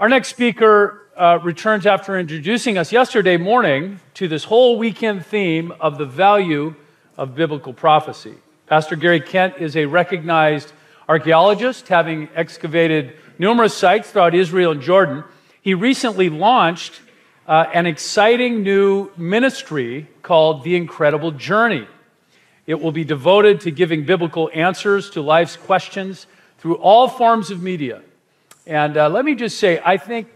Our next speaker uh, returns after introducing us yesterday morning to this whole weekend theme of the value of biblical prophecy. Pastor Gary Kent is a recognized archaeologist, having excavated numerous sites throughout Israel and Jordan. He recently launched uh, an exciting new ministry called The Incredible Journey. It will be devoted to giving biblical answers to life's questions through all forms of media. And uh, let me just say, I think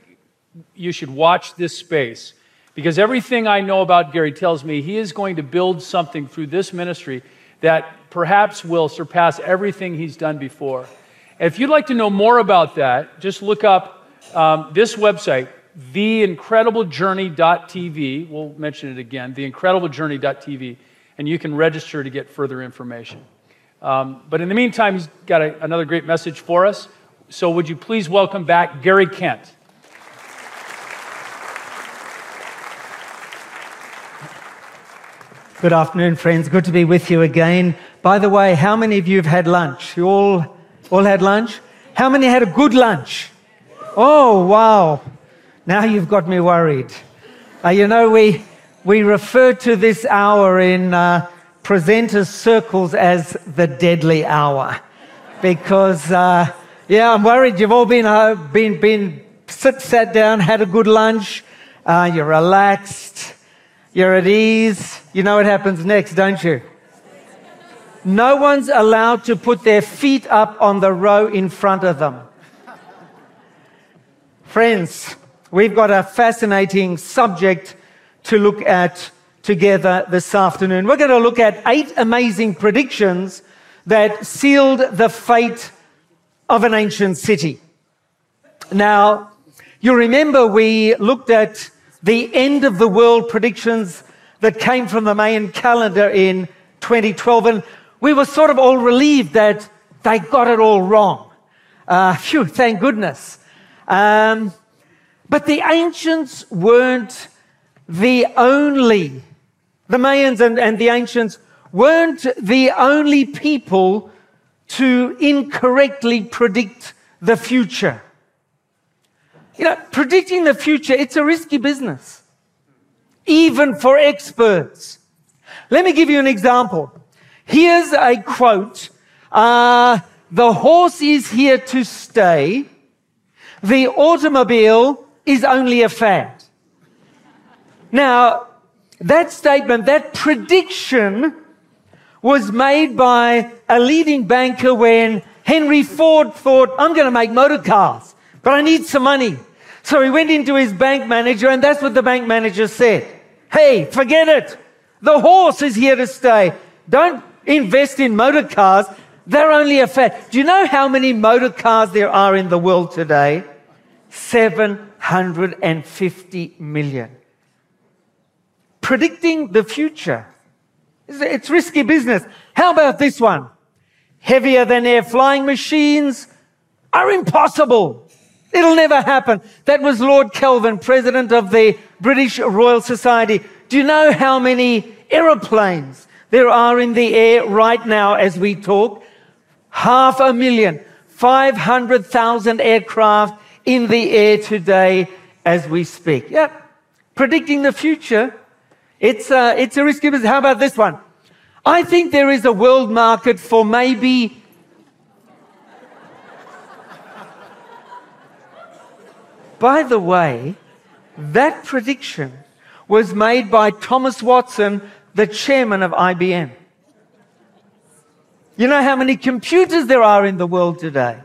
you should watch this space because everything I know about Gary tells me he is going to build something through this ministry that perhaps will surpass everything he's done before. If you'd like to know more about that, just look up um, this website, theincrediblejourney.tv. We'll mention it again, theincrediblejourney.tv, and you can register to get further information. Um, but in the meantime, he's got a, another great message for us. So, would you please welcome back Gary Kent? Good afternoon, friends. Good to be with you again. By the way, how many of you have had lunch? You all, all had lunch? How many had a good lunch? Oh, wow. Now you've got me worried. Uh, you know, we, we refer to this hour in uh, presenters' circles as the deadly hour because uh, yeah, I'm worried you've all been, uh, been, been sit, sat down, had a good lunch, uh, you're relaxed, you're at ease. You know what happens next, don't you? No one's allowed to put their feet up on the row in front of them. Friends, we've got a fascinating subject to look at together this afternoon. We're going to look at eight amazing predictions that sealed the fate of an ancient city. Now, you remember we looked at the end of the world predictions that came from the Mayan calendar in 2012, and we were sort of all relieved that they got it all wrong. Uh, phew, thank goodness. Um, but the ancients weren't the only, the Mayans and, and the ancients weren't the only people to incorrectly predict the future. You know, predicting the future, it's a risky business, even for experts. Let me give you an example. Here's a quote uh, The horse is here to stay, the automobile is only a fad. Now, that statement, that prediction was made by a leading banker when Henry Ford thought, I'm going to make motor cars, but I need some money. So he went into his bank manager, and that's what the bank manager said. Hey, forget it. The horse is here to stay. Don't invest in motor cars. They're only a fad. Do you know how many motor cars there are in the world today? 750 million. Predicting the future it's risky business. How about this one? Heavier than air flying machines are impossible. It'll never happen. That was Lord Kelvin, president of the British Royal Society. Do you know how many aeroplanes there are in the air right now as we talk? Half a million, 500,000 aircraft in the air today as we speak. Yep. Predicting the future Uh, it's a, it's a risky business. How about this one? I think there is a world market for maybe By the way, that prediction was made by Thomas Watson, the chairman of IBM. You know how many computers there are in the world today?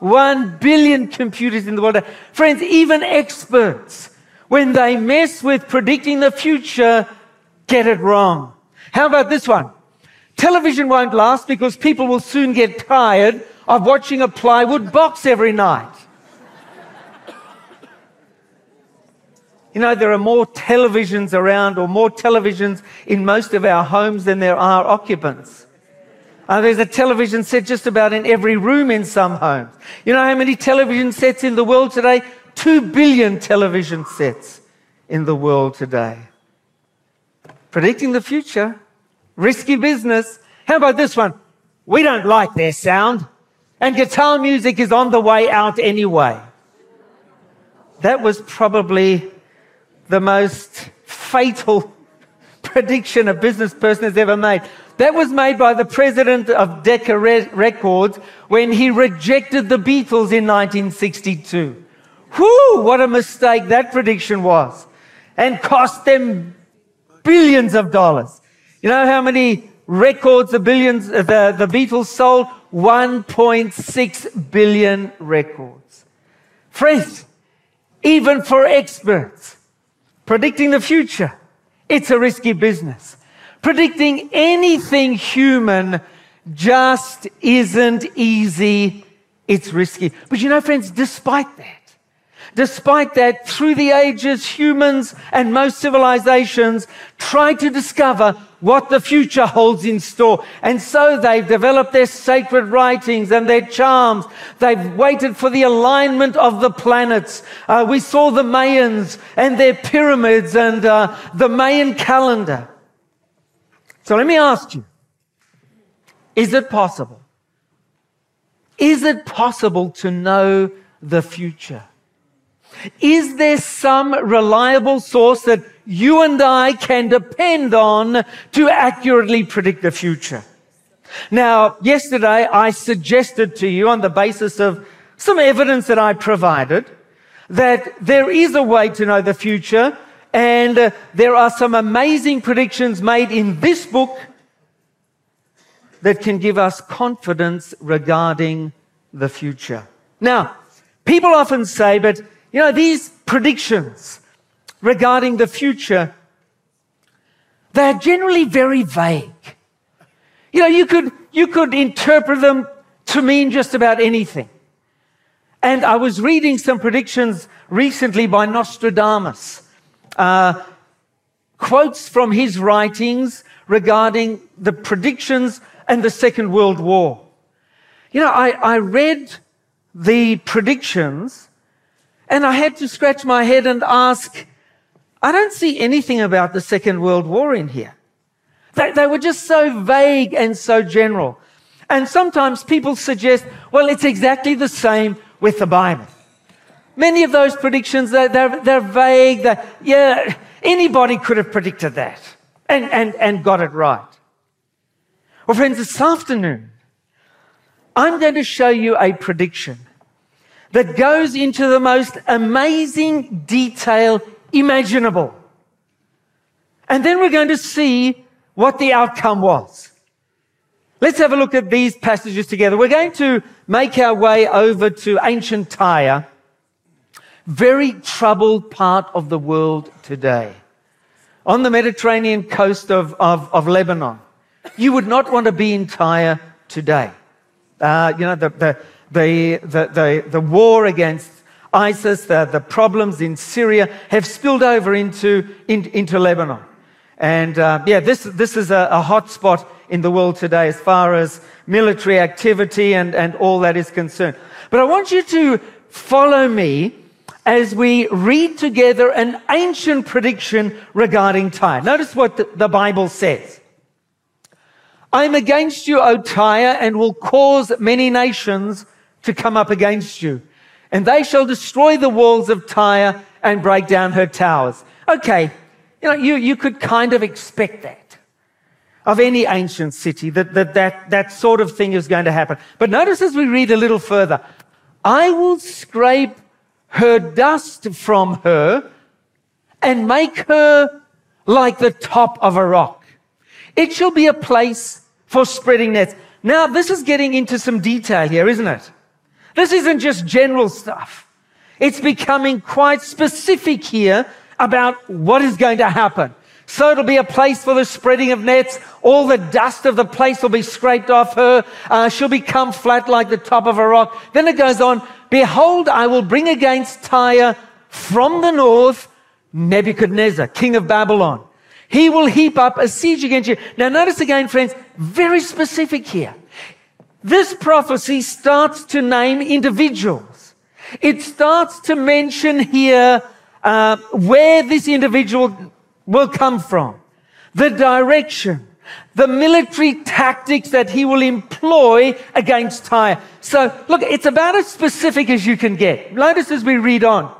One billion computers in the world. Friends, even experts when they mess with predicting the future, get it wrong. How about this one? Television won't last because people will soon get tired of watching a plywood box every night. You know, there are more televisions around or more televisions in most of our homes than there are occupants. Uh, there's a television set just about in every room in some homes. You know how many television sets in the world today? 2 billion television sets in the world today. Predicting the future, risky business. How about this one? We don't like their sound, and guitar music is on the way out anyway. that was probably the most fatal prediction a business person has ever made. That was made by the president of Decca Re- Records when he rejected the Beatles in 1962. Whew, what a mistake that prediction was. And cost them billions of dollars. You know how many records the billions, uh, the, the Beatles sold? 1.6 billion records. Friends, even for experts, predicting the future, it's a risky business. Predicting anything human just isn't easy. It's risky. But you know, friends, despite that, Despite that, through the ages, humans and most civilizations try to discover what the future holds in store. And so they've developed their sacred writings and their charms. They've waited for the alignment of the planets. Uh, we saw the Mayans and their pyramids and uh, the Mayan calendar. So let me ask you, is it possible? Is it possible to know the future? Is there some reliable source that you and I can depend on to accurately predict the future? Now, yesterday I suggested to you on the basis of some evidence that I provided that there is a way to know the future and uh, there are some amazing predictions made in this book that can give us confidence regarding the future. Now, people often say, but you know, these predictions regarding the future, they're generally very vague. You know, you could, you could interpret them to mean just about anything. And I was reading some predictions recently by Nostradamus, uh, quotes from his writings regarding the predictions and the Second World War. You know, I, I read the predictions and I had to scratch my head and ask, I don't see anything about the Second World War in here. They, they were just so vague and so general. And sometimes people suggest, well, it's exactly the same with the Bible. Many of those predictions, they're, they're, they're vague. They're, yeah, anybody could have predicted that and, and, and got it right. Well, friends, this afternoon, I'm going to show you a prediction that goes into the most amazing detail imaginable. And then we're going to see what the outcome was. Let's have a look at these passages together. We're going to make our way over to ancient Tyre, very troubled part of the world today. On the Mediterranean coast of, of, of Lebanon. You would not want to be in Tyre today. Uh, you know, the, the, the, the, the, the war against ISIS, the, the problems in Syria have spilled over into, in, into Lebanon. And uh, yeah, this, this is a, a hot spot in the world today as far as military activity and, and all that is concerned. But I want you to follow me as we read together an ancient prediction regarding Tyre. Notice what the, the Bible says. I am against you, O Tyre, and will cause many nations to come up against you. And they shall destroy the walls of Tyre and break down her towers. Okay, you know, you, you could kind of expect that of any ancient city, that, that, that that sort of thing is going to happen. But notice as we read a little further, I will scrape her dust from her and make her like the top of a rock. It shall be a place for spreading nets. Now, this is getting into some detail here, isn't it? This isn't just general stuff. It's becoming quite specific here about what is going to happen. So it'll be a place for the spreading of nets. All the dust of the place will be scraped off her. Uh, she'll become flat like the top of a rock. Then it goes on, Behold, I will bring against Tyre from the north Nebuchadnezzar, king of Babylon. He will heap up a siege against you. Now notice again, friends, very specific here. This prophecy starts to name individuals. It starts to mention here uh, where this individual will come from, the direction, the military tactics that he will employ against Tyre. So, look, it's about as specific as you can get. Notice as we read on.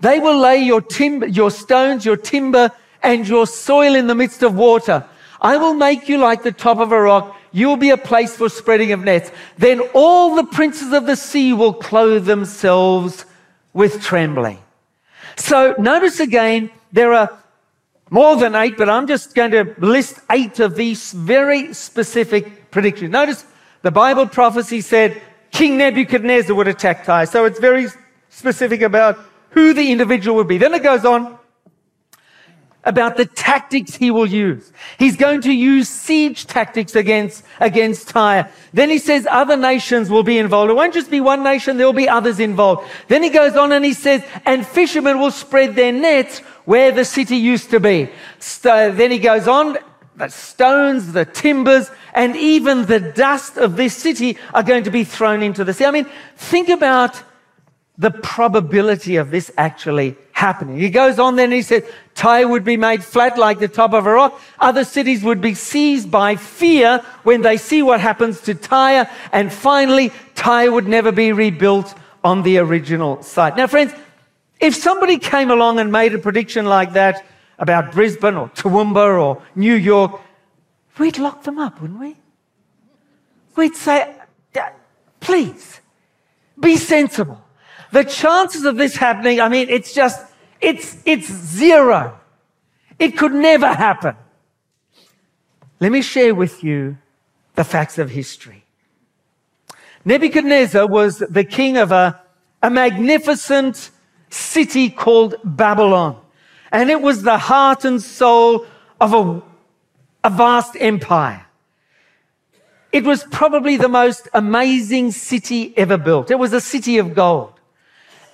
They will lay your timber, your stones, your timber, and your soil in the midst of water. I will make you like the top of a rock. You will be a place for spreading of nets. Then all the princes of the sea will clothe themselves with trembling. So notice again, there are more than eight, but I'm just going to list eight of these very specific predictions. Notice the Bible prophecy said King Nebuchadnezzar would attack Tyre. So it's very specific about who the individual would be. Then it goes on about the tactics he will use. He's going to use siege tactics against, against Tyre. Then he says other nations will be involved. It won't just be one nation, there will be others involved. Then he goes on and he says, and fishermen will spread their nets where the city used to be. So then he goes on, the stones, the timbers, and even the dust of this city are going to be thrown into the sea. I mean, think about the probability of this actually happening. He goes on then he said, Tyre would be made flat like the top of a rock. Other cities would be seized by fear when they see what happens to Tyre. And finally, Tyre would never be rebuilt on the original site. Now, friends, if somebody came along and made a prediction like that about Brisbane or Toowoomba or New York, we'd lock them up, wouldn't we? We'd say, please, be sensible. The chances of this happening, I mean, it's just, it's, it's zero. It could never happen. Let me share with you the facts of history. Nebuchadnezzar was the king of a, a magnificent city called Babylon. And it was the heart and soul of a, a vast empire. It was probably the most amazing city ever built. It was a city of gold.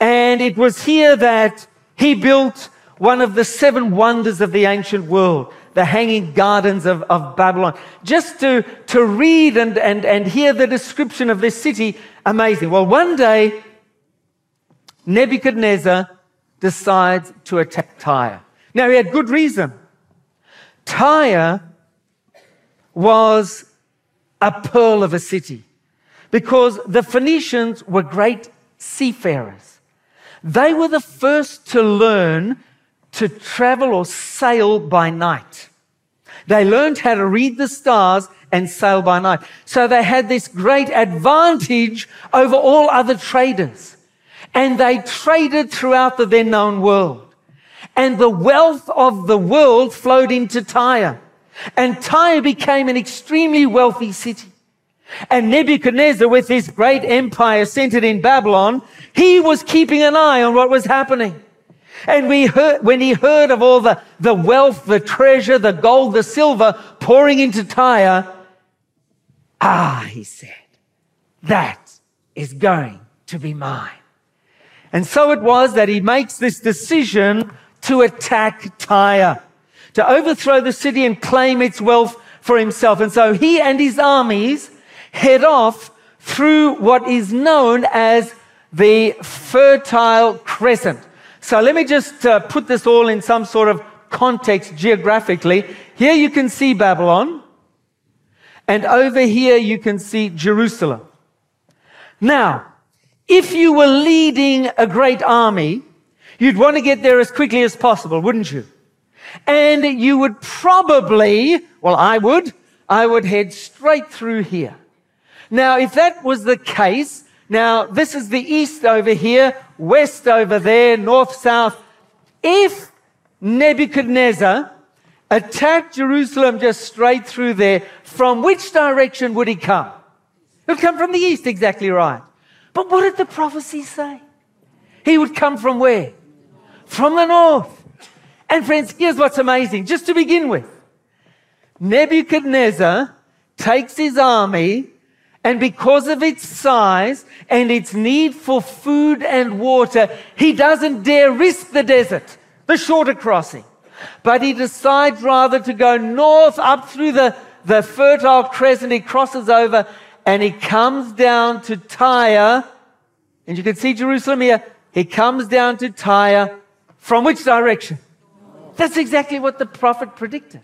And it was here that he built one of the seven wonders of the ancient world, the hanging gardens of, of Babylon. Just to, to read and, and, and hear the description of this city, amazing. Well, one day, Nebuchadnezzar decides to attack Tyre. Now, he had good reason. Tyre was a pearl of a city because the Phoenicians were great seafarers. They were the first to learn to travel or sail by night. They learned how to read the stars and sail by night. So they had this great advantage over all other traders. And they traded throughout the then known world. And the wealth of the world flowed into Tyre. And Tyre became an extremely wealthy city. And Nebuchadnezzar, with his great empire centered in Babylon, he was keeping an eye on what was happening. And we heard, when he heard of all the, the wealth, the treasure, the gold, the silver pouring into Tyre, ah, he said, that is going to be mine. And so it was that he makes this decision to attack Tyre, to overthrow the city and claim its wealth for himself. And so he and his armies head off through what is known as the Fertile Crescent. So let me just uh, put this all in some sort of context geographically. Here you can see Babylon, and over here you can see Jerusalem. Now, if you were leading a great army, you'd want to get there as quickly as possible, wouldn't you? And you would probably, well, I would, I would head straight through here. Now, if that was the case, now this is the east over here, west over there, north, south. If Nebuchadnezzar attacked Jerusalem just straight through there, from which direction would he come? He would come from the east, exactly right. But what did the prophecy say? He would come from where? From the north. And friends, here's what's amazing, just to begin with. Nebuchadnezzar takes his army and because of its size and its need for food and water, he doesn't dare risk the desert, the shorter crossing. But he decides rather to go north up through the, the Fertile Crescent. He crosses over and he comes down to Tyre. And you can see Jerusalem here. He comes down to Tyre from which direction? That's exactly what the prophet predicted.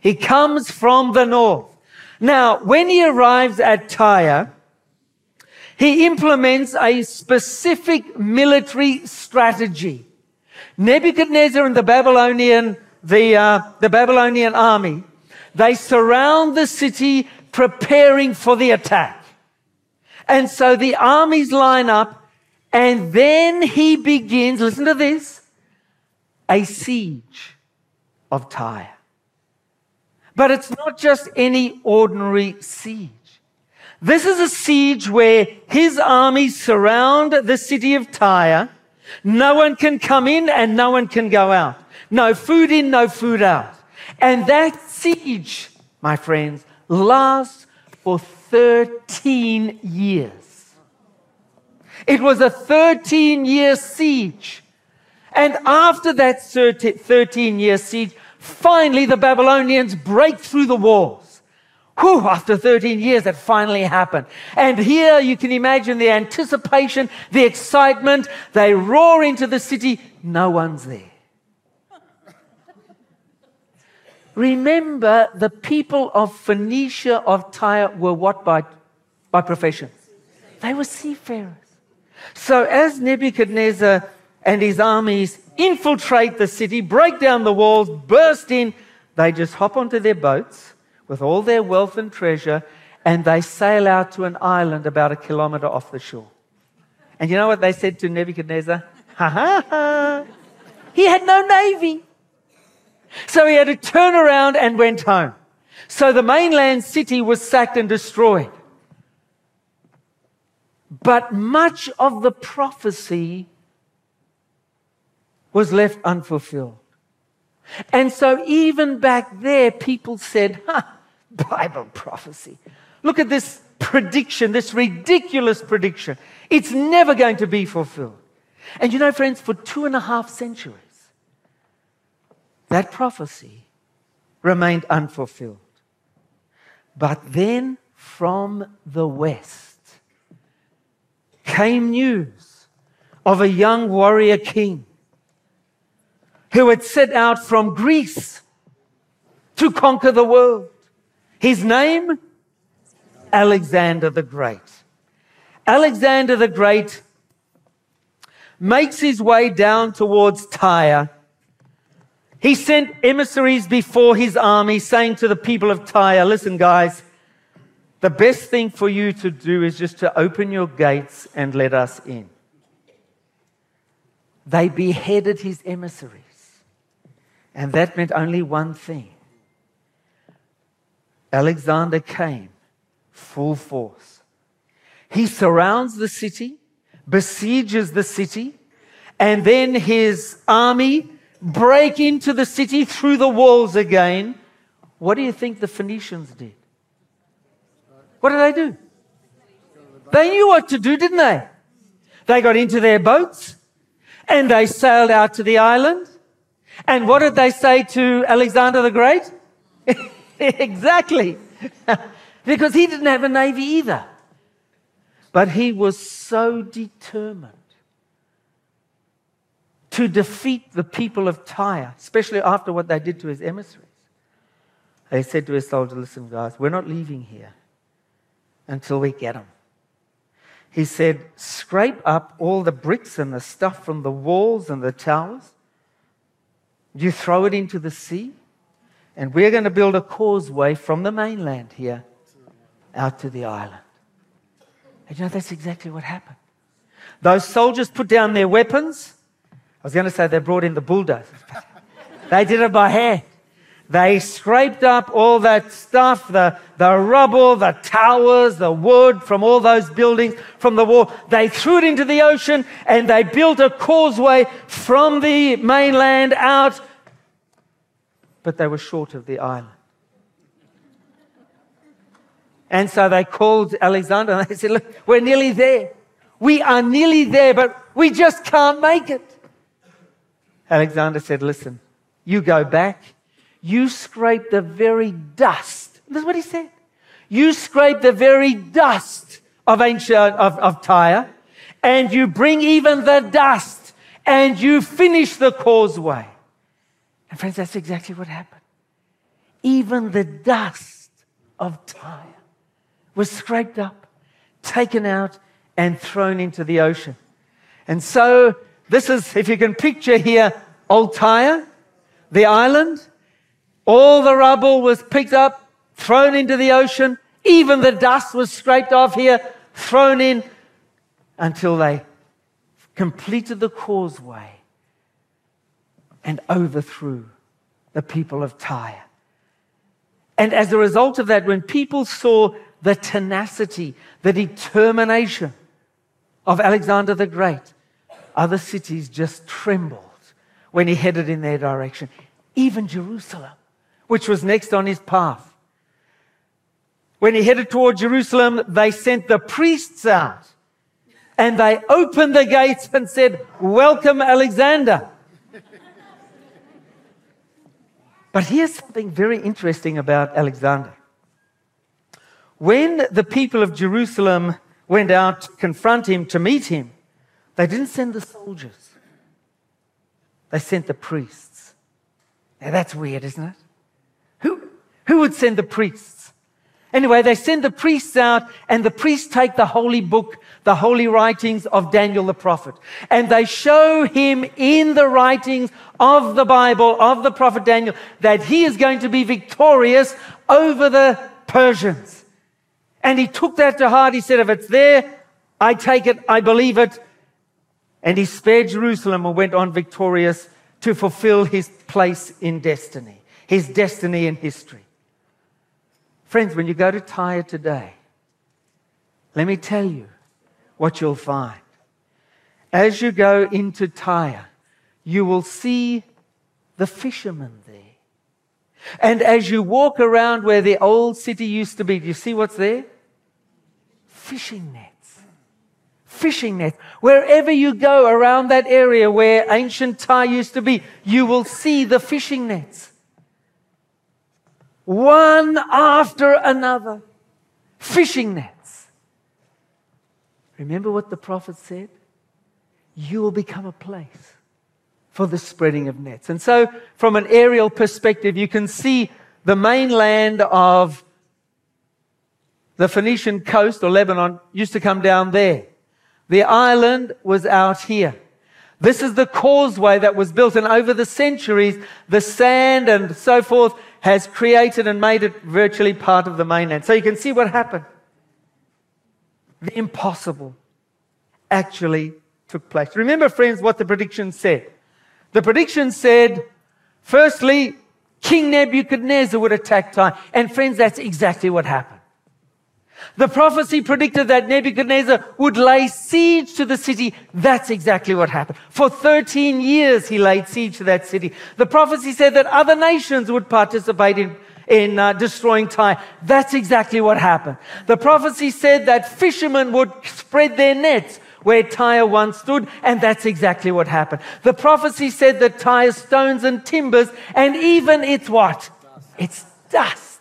He comes from the north. Now, when he arrives at Tyre, he implements a specific military strategy. Nebuchadnezzar and the Babylonian, the, uh, the Babylonian army, they surround the city preparing for the attack. And so the armies line up and then he begins, listen to this, a siege of Tyre. But it's not just any ordinary siege. This is a siege where his armies surround the city of Tyre. No one can come in and no one can go out. No food in, no food out. And that siege, my friends, lasts for 13 years. It was a 13 year siege. And after that 13 year siege, finally the Babylonians break through the walls. Whew, after 13 years, that finally happened. And here you can imagine the anticipation, the excitement. They roar into the city. No one's there. Remember, the people of Phoenicia, of Tyre, were what by, by profession? They were seafarers. So as Nebuchadnezzar and his armies infiltrate the city, break down the walls, burst in, they just hop onto their boats with all their wealth and treasure, and they sail out to an island about a kilometer off the shore. And you know what they said to Nebuchadnezzar? Ha ha ha! He had no navy. So he had to turn around and went home. So the mainland city was sacked and destroyed. But much of the prophecy was left unfulfilled. And so even back there, people said, huh, Bible prophecy. Look at this prediction, this ridiculous prediction. It's never going to be fulfilled. And you know, friends, for two and a half centuries, that prophecy remained unfulfilled. But then from the west came news of a young warrior king who had set out from Greece to conquer the world. His name? Alexander the Great. Alexander the Great makes his way down towards Tyre. He sent emissaries before his army, saying to the people of Tyre, Listen, guys, the best thing for you to do is just to open your gates and let us in. They beheaded his emissaries. And that meant only one thing Alexander came full force. He surrounds the city, besieges the city, and then his army break into the city through the walls again. What do you think the Phoenicians did? What did they do? They knew what to do, didn't they? They got into their boats and they sailed out to the island and what did they say to Alexander the Great? exactly. because he didn't have a navy either. But he was so determined to defeat the people of Tyre, especially after what they did to his emissaries. They said to his soldiers, Listen, guys, we're not leaving here until we get them. He said, Scrape up all the bricks and the stuff from the walls and the towers you throw it into the sea, and we're going to build a causeway from the mainland here out to the island. And you know, that's exactly what happened. Those soldiers put down their weapons. I was going to say they brought in the bulldozers. they did it by hand. They scraped up all that stuff, the, the rubble, the towers, the wood from all those buildings, from the wall. They threw it into the ocean and they built a causeway from the mainland out. But they were short of the island. And so they called Alexander and they said, Look, we're nearly there. We are nearly there, but we just can't make it. Alexander said, Listen, you go back you scrape the very dust. That's what he said. You scrape the very dust of ancient of, of Tyre, and you bring even the dust, and you finish the causeway. And friends, that's exactly what happened. Even the dust of Tyre was scraped up, taken out, and thrown into the ocean. And so, this is, if you can picture here, Old Tyre, the island, all the rubble was picked up, thrown into the ocean, even the dust was scraped off here, thrown in, until they completed the causeway and overthrew the people of Tyre. And as a result of that, when people saw the tenacity, the determination of Alexander the Great, other cities just trembled when he headed in their direction. Even Jerusalem, which was next on his path. When he headed toward Jerusalem, they sent the priests out and they opened the gates and said, Welcome, Alexander. but here's something very interesting about Alexander. When the people of Jerusalem went out to confront him, to meet him, they didn't send the soldiers, they sent the priests. Now that's weird, isn't it? Who, would send the priests? Anyway, they send the priests out, and the priests take the holy book, the holy writings of Daniel the prophet, and they show him in the writings of the Bible, of the prophet Daniel, that he is going to be victorious over the Persians. And he took that to heart. He said, If it's there, I take it, I believe it. And he spared Jerusalem and went on victorious to fulfill his place in destiny, his destiny in history. Friends, when you go to Tyre today, let me tell you what you'll find. As you go into Tyre, you will see the fishermen there. And as you walk around where the old city used to be, do you see what's there? Fishing nets fishing nets. Wherever you go around that area where ancient Tyre used to be, you will see the fishing nets. One after another. Fishing nets. Remember what the prophet said? You will become a place for the spreading of nets. And so, from an aerial perspective, you can see the mainland of the Phoenician coast or Lebanon used to come down there. The island was out here. This is the causeway that was built, and over the centuries, the sand and so forth has created and made it virtually part of the mainland. So you can see what happened. The impossible actually took place. Remember, friends, what the prediction said. The prediction said, firstly, King Nebuchadnezzar would attack Tyre. And friends, that's exactly what happened. The prophecy predicted that Nebuchadnezzar would lay siege to the city. That's exactly what happened. For 13 years, he laid siege to that city. The prophecy said that other nations would participate in, in uh, destroying Tyre. That's exactly what happened. The prophecy said that fishermen would spread their nets where Tyre once stood, and that's exactly what happened. The prophecy said that Tyre's stones and timbers, and even its what? It's dust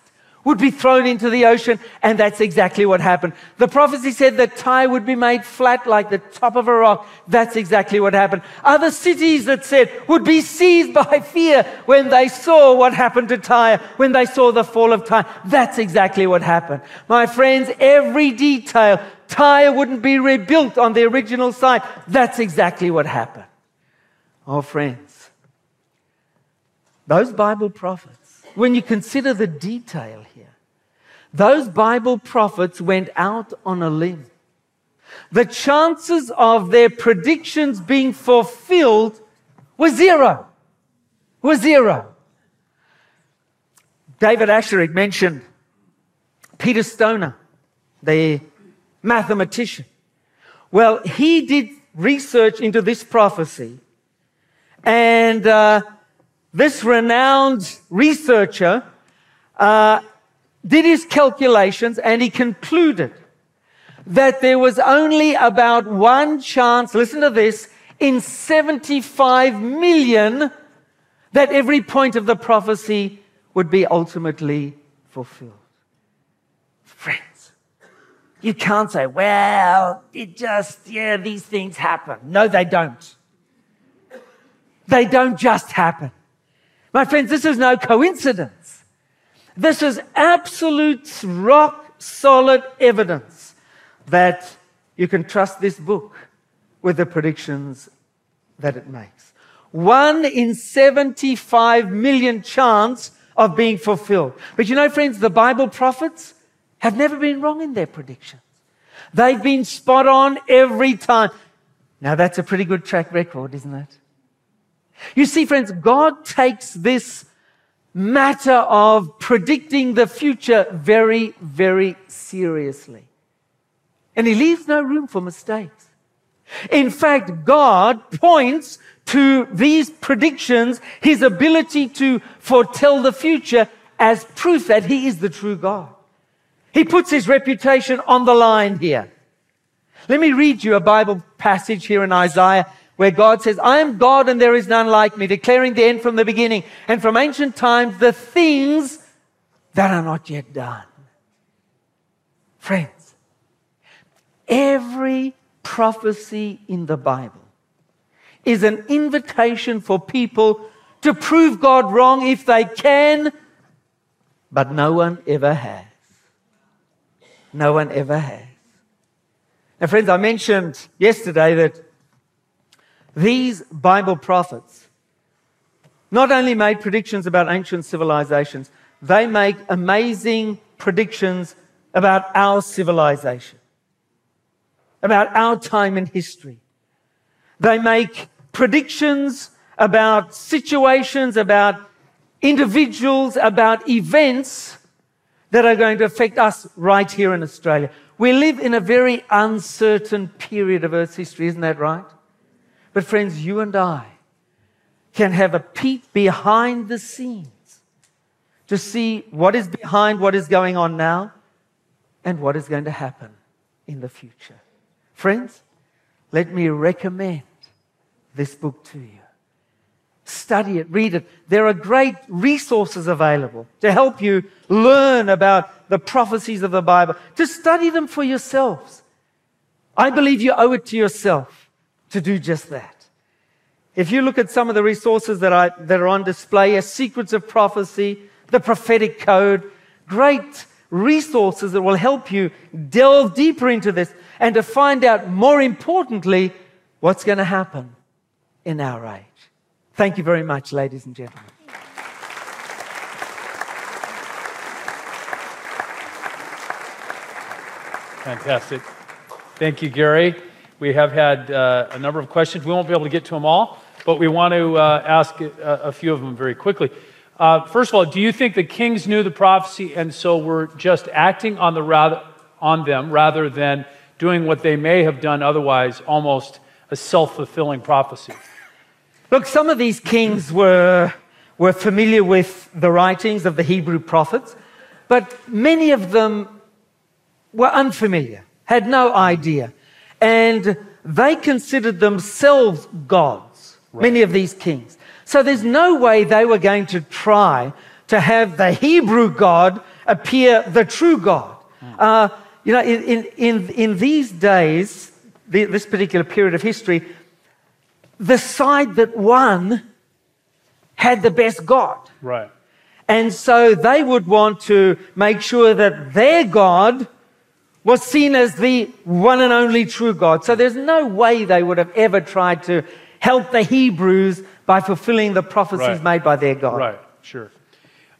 would be thrown into the ocean, and that's exactly what happened. The prophecy said that Tyre would be made flat like the top of a rock. That's exactly what happened. Other cities that said would be seized by fear when they saw what happened to Tyre, when they saw the fall of Tyre. That's exactly what happened. My friends, every detail, Tyre wouldn't be rebuilt on the original site. That's exactly what happened. Oh, friends, those Bible prophets when you consider the detail those Bible prophets went out on a limb. The chances of their predictions being fulfilled were zero. Were zero. David Asscherick mentioned Peter Stoner, the mathematician. Well, he did research into this prophecy and uh, this renowned researcher uh, did his calculations and he concluded that there was only about one chance, listen to this, in 75 million that every point of the prophecy would be ultimately fulfilled. Friends, you can't say, well, it just, yeah, these things happen. No, they don't. They don't just happen. My friends, this is no coincidence. This is absolute rock solid evidence that you can trust this book with the predictions that it makes. One in 75 million chance of being fulfilled. But you know, friends, the Bible prophets have never been wrong in their predictions. They've been spot on every time. Now, that's a pretty good track record, isn't it? You see, friends, God takes this matter of predicting the future very, very seriously. And He leaves no room for mistakes. In fact, God points to these predictions, His ability to foretell the future, as proof that He is the true God. He puts His reputation on the line here. Let me read you a Bible passage here in Isaiah where God says, I am God and there is none like me, declaring the end from the beginning and from ancient times the things that are not yet done. Friends, every prophecy in the Bible is an invitation for people to prove God wrong if they can, but no one ever has. No one ever has. Now, friends, I mentioned yesterday that these Bible prophets not only made predictions about ancient civilizations, they make amazing predictions about our civilization, about our time in history. They make predictions about situations, about individuals, about events that are going to affect us right here in Australia. We live in a very uncertain period of Earth's history, isn't that right? But, friends, you and I can have a peek behind the scenes to see what is behind what is going on now and what is going to happen in the future. Friends, let me recommend this book to you. Study it, read it. There are great resources available to help you learn about the prophecies of the Bible, to study them for yourselves. I believe you owe it to yourself to do just that. If you look at some of the resources that, I, that are on display, as Secrets of Prophecy, the Prophetic Code, great resources that will help you delve deeper into this and to find out, more importantly, what's going to happen in our age. Thank you very much, ladies and gentlemen. Fantastic. Thank you, Gary. We have had uh, a number of questions. We won't be able to get to them all, but we want to uh, ask a, a, few of them very quickly. Uh, first of all, do you think the kings knew the prophecy and so were just acting on, the rather, on them rather than doing what they may have done otherwise, almost a self fulfilling prophecy? Look, some of these kings were, were familiar with the writings of the Hebrew prophets, but many of them were unfamiliar, had no idea. And they considered themselves gods, right. many of these kings. So there's no way they were going to try to have the Hebrew God appear the true God. Mm. Uh, you know, in, in, in these days, the, this particular period of history, the side that won had the best God. Right. And so they would want to make sure that their God was seen as the one and only true God. So there's no way they would have ever tried to help the Hebrews by fulfilling the prophecies right. made by their God. Right, sure.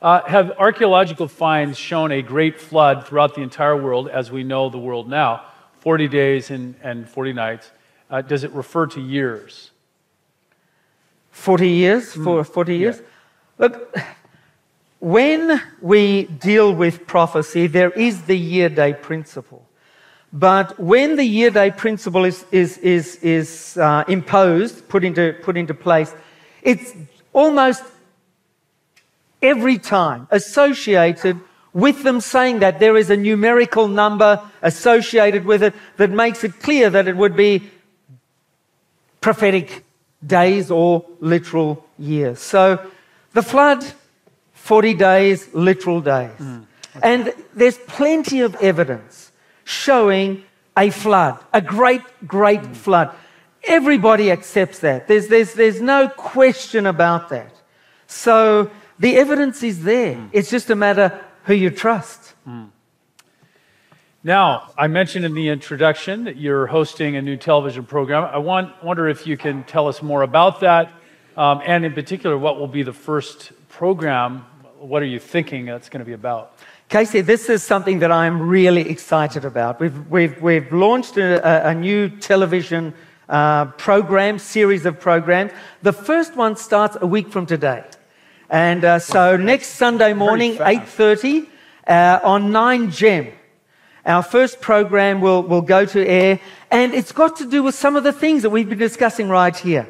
Uh, have archaeological finds shown a great flood throughout the entire world as we know the world now? 40 days and, and 40 nights. Uh, does it refer to years? 40 years? Mm. For 40 years? Yeah. Look, when we deal with prophecy, there is the year day principle. But when the year day principle is, is, is, is uh, imposed, put into, put into place, it's almost every time associated with them saying that there is a numerical number associated with it that makes it clear that it would be prophetic days or literal years. So the flood 40 days, literal days. Mm, and there's plenty of evidence showing a flood, a great, great mm. flood. Everybody accepts that. There's, there's, there's no question about that. So the evidence is there. Mm. It's just a matter who you trust. Mm. Now, I mentioned in the introduction that you're hosting a new television program. I want, wonder if you can tell us more about that, um, and in particular, what will be the first program? What are you thinking that's going to be about? Casey, this is something that I'm really excited about. We've, we've, we've launched a, a new television uh, program, series of programs. The first one starts a week from today. And uh, so next Sunday morning, 8.30 uh, on 9 Gem. Our first program will, will go to air, and it's got to do with some of the things that we've been discussing right here.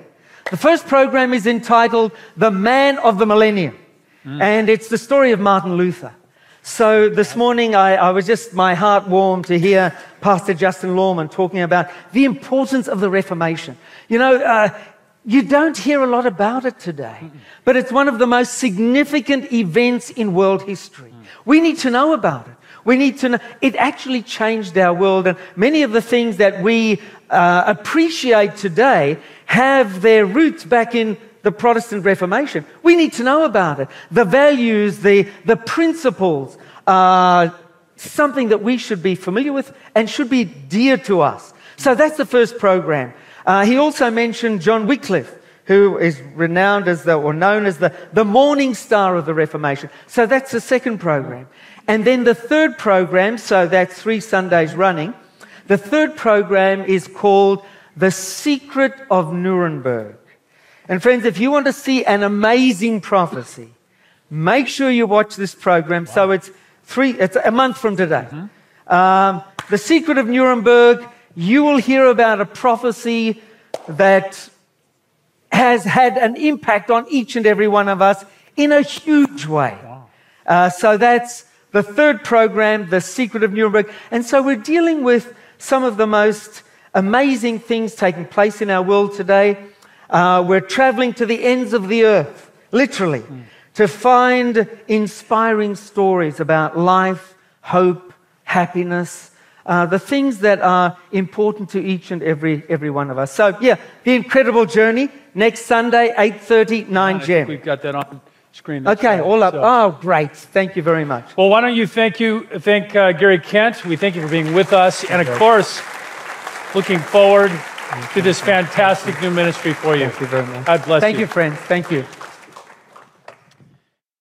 The first program is entitled The Man of the Millennium, mm. and it's the story of Martin Luther. So this morning, I, I, was just, my heart warmed to hear Pastor Justin Lawman talking about the importance of the Reformation. You know, uh, you don't hear a lot about it today, but it's one of the most significant events in world history. We need to know about it. We need to know. It actually changed our world, and many of the things that we uh, appreciate today have their roots back in the Protestant Reformation. We need to know about it. The values, the, the principles are something that we should be familiar with and should be dear to us. So that's the first program. Uh, he also mentioned John Wycliffe, who is renowned as the, or known as the, the morning star of the Reformation. So that's the second program. And then the third program, so that's three Sundays running, the third program is called The Secret of Nuremberg. And friends, if you want to see an amazing prophecy, make sure you watch this program. Wow. So it's three, it's a month from today. Mm-hmm. Um, the Secret of Nuremberg, you will hear about a prophecy that has had an impact on each and every one of us in a huge way. Wow. Uh, so that's the third program, The Secret of Nuremberg. And so we're dealing with some of the most amazing things taking place in our world today. Uh, we're traveling to the ends of the earth, literally, mm. to find inspiring stories about life, hope, happiness, uh, the things that are important to each and every, every one of us. So, yeah, the incredible journey next Sunday, 8.30, 9 gem. We've got that on screen. Okay, all up. So. Oh, great. Thank you very much. Well, why don't you thank you, thank uh, Gary Kent. We thank you for being with us. And of course, looking forward to this fantastic new ministry for you. Thank you very much. God bless Thank you. Thank you, friends. Thank you.